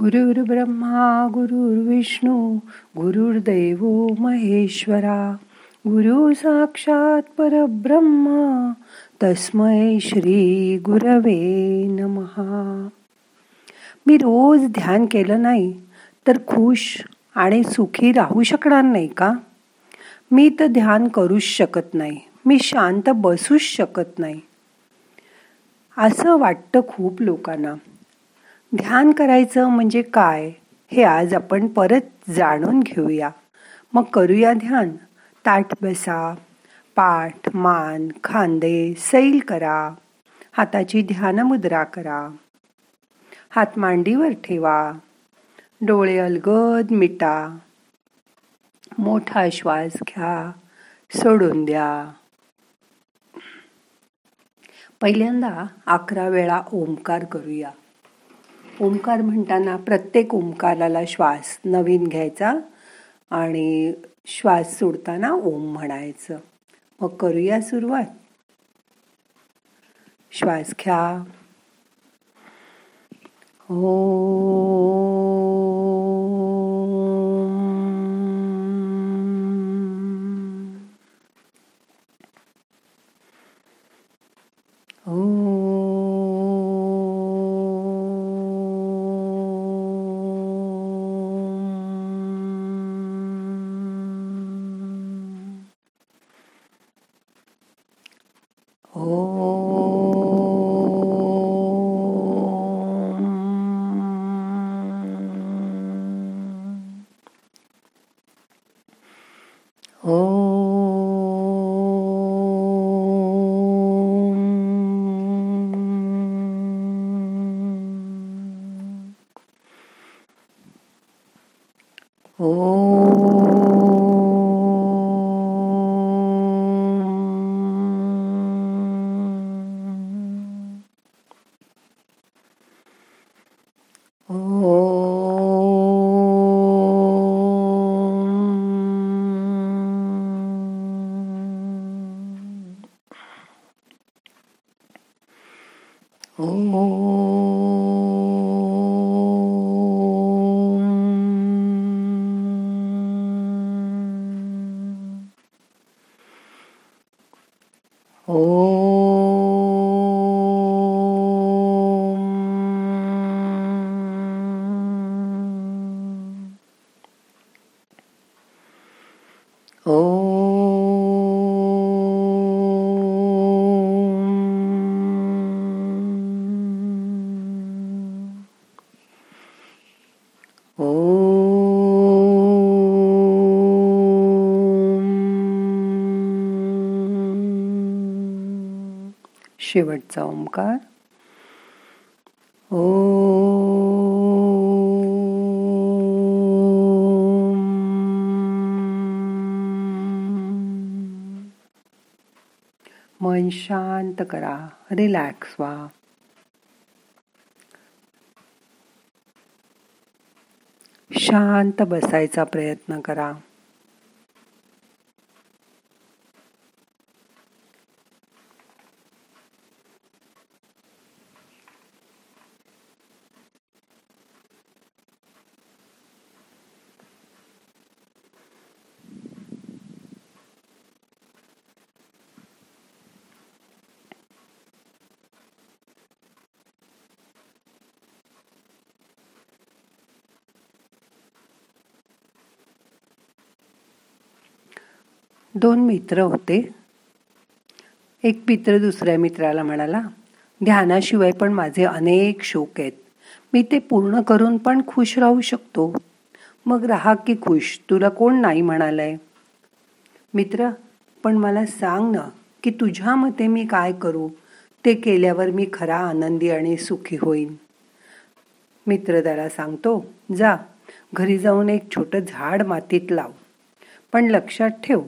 गुरुर्ब्रह्मा गुरुर्विष्णू गुरुर्दैव महेश्वरा. गुरु साक्षात परब्रह्मा तस्मै श्री गुरवे नमहा मी रोज ध्यान केलं नाही तर खुश आणि सुखी राहू शकणार नाही का? मी तर ध्यान करूच शकत नाही मी शांत बसूच शकत नाही. असं वाटतं खूप लोकांना. ध्यान करायचं म्हणजे काय हे आज आपण परत जाणून घेऊया. मग करूया ध्यान. ताट बसा पाठ मान खांदे सैल करा. हाताची ध्यानमुद्रा करा. हात मांडीवर ठेवा. डोळे अलगद मिटा. मोठा श्वास घ्या. सोडून द्या. पहिल्यांदा अकरा वेळा ओंकार करूया. ओंकार म्हणताना प्रत्येक ओंकाराला श्वास नवीन घ्यायचा आणि श्वास सोडताना ओम म्हणायचं. मग करूया सुरुवात. श्वास घ्या. हो. Oh. शेवटचा ओंकार. ओ मन शांत करा रिलॅक्स व्हा. शांत बसायचा प्रयत्न करा. दोन मित्र होते. एक मित्र दुसऱ्या मित्राला म्हणाला ध्यानाशिवाय पण माझे अनेक शोक आहेत. मी ते पूर्ण करून पण खुश राहू शकतो. मग राहा की खुश. तुला कोण नाही म्हणालंय? मित्र पण मला सांग ना की तुझ्या मते मी काय करू? ते केल्यावर मी खरा आनंदी आणि सुखी होईन. मित्र त्याला सांगतो जा घरी जाऊन एक छोटं झाड मातीत लाव. पण लक्षात ठेव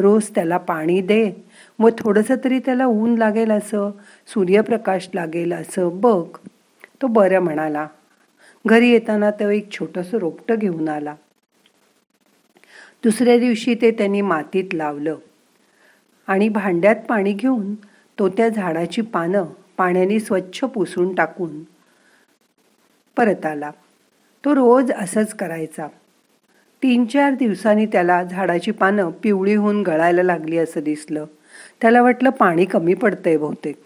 रोज त्याला पाणी दे. व थोडंसं तरी त्याला ऊन लागेल असं सूर्यप्रकाश लागेल असं बघ. तो बरं म्हणाला. घरी येताना तो एक छोटंसं रोपटं घेऊन आला. दुसऱ्या दिवशी ते त्यांनी मातीत लावलं. आणि भांड्यात पाणी घेऊन तो त्या झाडाची पानं पाण्याने स्वच्छ पुसून टाकून परत आला. तो रोज असंच करायचा. तीन चार दिवसांनी त्याला झाडाची पानं पिवळी होऊन गळायला लागली असं दिसलं. त्याला वाटलं पाणी कमी पडतंय बहुतेक.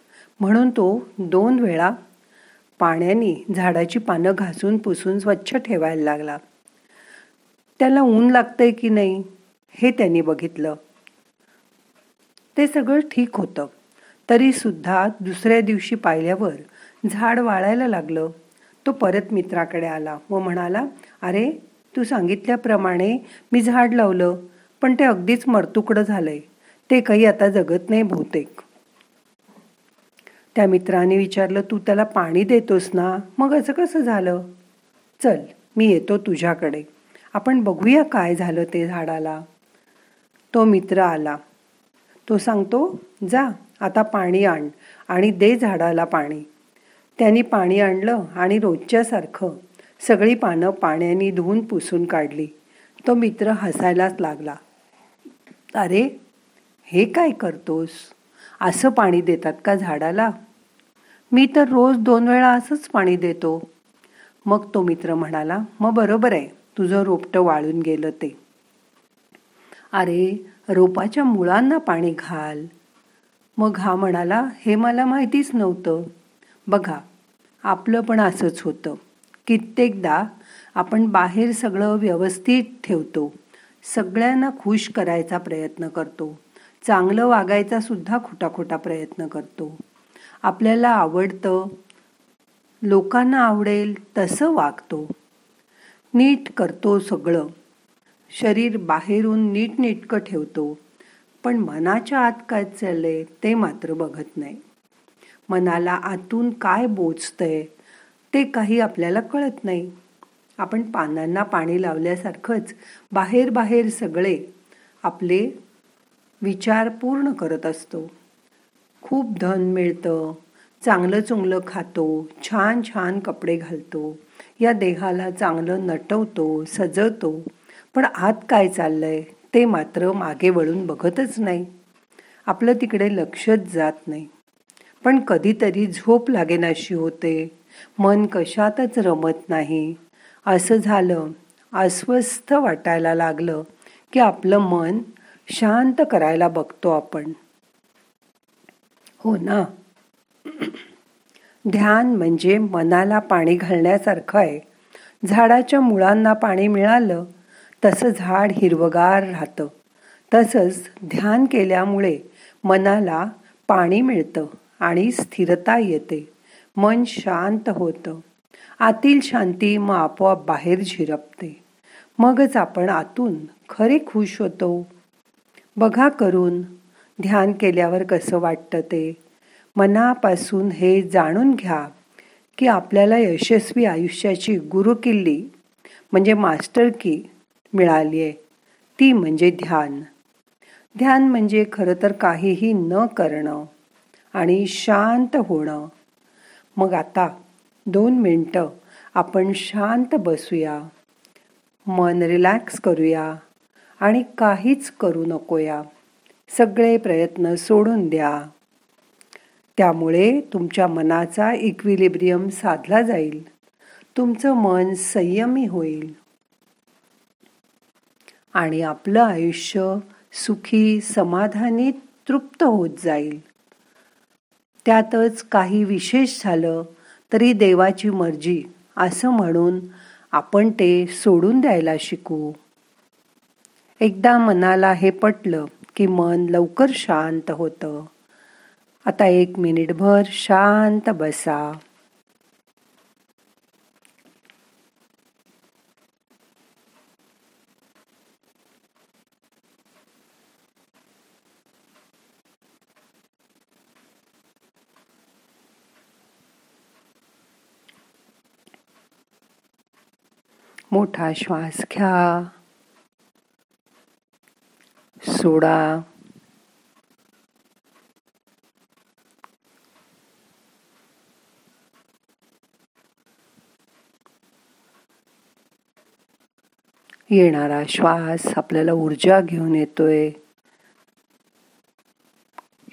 म्हणून तो दोन वेळा पाण्याने झाडाची पानं घासून पुसून स्वच्छ ठेवायला लागला. त्याला ऊन लागतंय की नाही हे त्यांनी बघितलं. ते सगळं ठीक होतं. तरी सुद्धा दुसऱ्या दिवशी पाहिल्यावर झाड वाळायला लागलं. तो परत मित्राकडे आला व म्हणाला अरे तू सांगितल्याप्रमाणे मी झाड लावलं पण ते अगदीच मरतुकडं झालंय. ते काही आता जगत नाही बहुतेक. त्या मित्राने विचारलं तू त्याला पाणी देतोस ना? मग असं कसं झालं? चल मी येतो तुझ्याकडे. आपण बघूया काय झालं ते झाडाला. तो मित्र आला. तो सांगतो जा आता पाणी आण आणि दे झाडाला पाणी. त्यांनी पाणी आणलं आणि रोजच्यासारखं सगळी पानं पाण्याने धुवून पुसून काढली. तो मित्र हसायलाच लागला. अरे हे काय करतोस? असं पाणी देतात का झाडाला? मी तर रोज दोन वेळा असंच पाणी देतो. मग तो मित्र म्हणाला मग बरोबर आहे तुझं रोपटं वाळून गेलं ते. अरे रोपाच्या मुळांना पाणी घाल. मग हा म्हणाला हे मला माहितीच नव्हतं. बघा आपलं पण असंच होतं. कित्येकदा आपण बाहेर सगळं व्यवस्थित ठेवतो. सगळ्यांना खुश करायचा प्रयत्न करतो. चांगलं वागायचा सुद्धा खोटा खोटा प्रयत्न करतो. आपल्याला आवडतं लोकांना आवडेल तसं वागतो. नीट करतो सगळं. शरीर बाहेरून नीटनेटकं ठेवतो. पण मनाच्या आत काय चाललंय ते मात्र बघत नाही. मनाला आतून काय बोचतंय ते काही आपल्याला कळत नाही. आपण पानांना पाणी लावल्यासारखंच बाहेर बाहेर सगळे आपले विचार पूर्ण करत असतो. खूप धन मिळतं चांगलं चुंगलं खातो छान छान कपडे घालतो या देहाला चांगलं नटवतो सजवतो. पण आत काय चाललंय ते मात्र मागे वळून बघतच नाही. आपलं तिकडे लक्षच जात नाही. पण कधीतरी झोप लागेनाशी होते. मन कशातच रमत नाही. असं झालं अस्वस्थ वाटायला लागलं की आपलं मन शांत करायला बघतो आपण. हो ना? ध्यान म्हणजे मनाला पाणी घालण्यासारखं आहे. झाडाच्या मुळांना पाणी मिळालं तसं झाड हिरवगार राहतं. तसंच ध्यान केल्यामुळे मनाला पाणी मिळतं आणि स्थिरता येते. मन शांत होतं. आतील शांती मग आपोआप बाहेर झिरपते. मगच आपण आतून खरे खुश होतो. बघा करून ध्यान केल्यावर कसं वाटतं ते. मनापासून हे जाणून घ्या की आपल्याला यशस्वी आयुष्याची गुरुकिल्ली म्हणजे मास्टर की मिळाली आहे. ती म्हणजे ध्यान. ध्यान म्हणजे खरं तर काहीही न करणं आणि शांत होणं. मग आता दोन मिनटं आपण शांत बसूया. मन रिलॅक्स करूया आणि काहीच करू नकोया. सगळे प्रयत्न सोडून द्या. त्यामुळे तुमच्या मनाचा इक्विलिब्रियम साधला जाईल. तुमचं मन संयमी होईल. आणि आपलं आयुष्य सुखी समाधानी तृप्त होत जाईल. त्यातच काही विशेष झालं तरी देवाची मर्जी असं म्हणून आपण ते सोडून द्यायला शिकू. एकदा मनाला हे पटलं की मन लवकर शांत होतं. आता एक मिनिटभर शांत बसा. मोठा श्वास घ्या. सोडा. येणारा श्वास आपल्याला ऊर्जा घेऊन येतोय.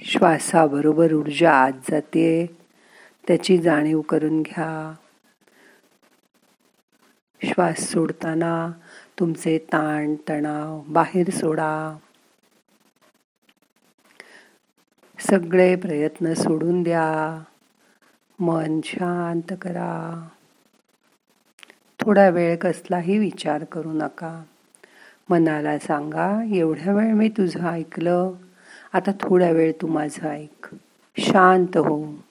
श्वासाबरोबर ऊर्जा आत जाते. त्याची जाणीव करून घ्या. श्वास सोडताना तुमचे ताण तणाव बाहेर सोडा. सगळे प्रयत्न सोडून द्या. मन शांत करा. थोडा वेळ कसलाही विचार करू नका. मनाला सांगा एवढ्या वेळ मी तुझं ऐकलं. आता थोड्या वेळ तू माझं ऐक. शांत हो.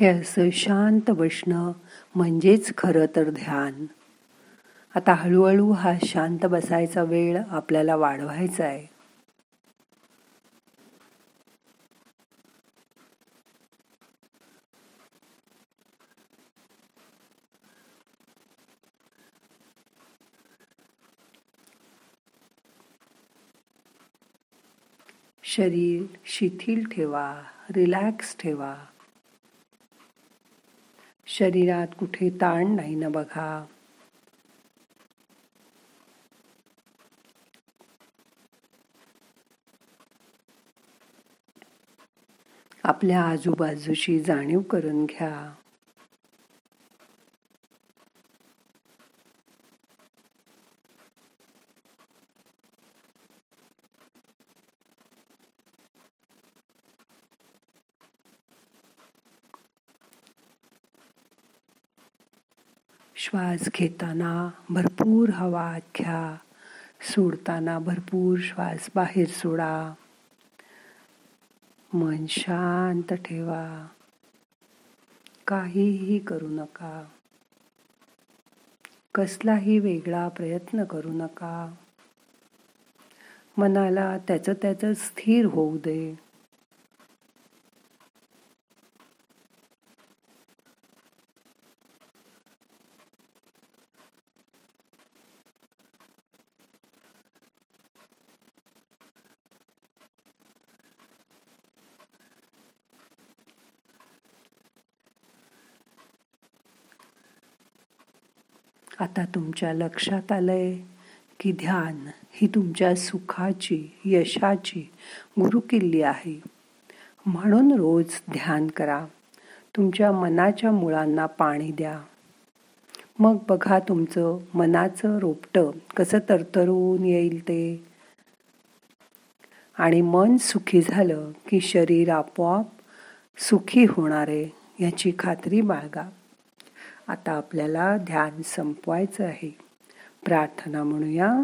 हे असं शांत बसणं म्हणजेच खरं तर ध्यान. आता हळूहळू हा शांत बसायचा वेळ आपल्याला वाढवायचा आहे. शरीर शिथिल ठेवा रिलॅक्स ठेवा. शरीरात कुठे ताण नाही ना बघा. आपल्या आजूबाजूची जाणीव करून घ्या. श्वास घेताना भरपूर हवा घ्या सोडताना भरपूर श्वास बाहेर सोडा. मन शांत ठेवा. काहीही करू नका. कसलाही वेगळा प्रयत्न करू नका. मनाला त्याचं त्याचं स्थिर होऊ दे. आता तुमच्या लक्षात आलंय की ध्यान ही तुमच्या सुखाची यशाची गुरुकिल्ली आहे. म्हणून रोज ध्यान करा. तुमच्या मनाच्या मुळांना पाणी द्या. मग बघा तुमचं मनाचं रोपटं कसं तरतरून येईल ते. आणि मन सुखी झालं की शरीर आपोआप सुखी होणार आहे याची खात्री बाळगा. आता आपल्याला ध्यान संपवायचं आहे. प्रार्थना म्हणूया.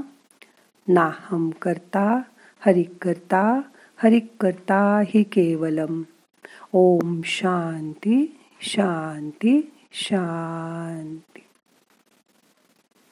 नाहम करता हरिक करता हरिक करता हि केवलम. ओम शांती शांती शांती.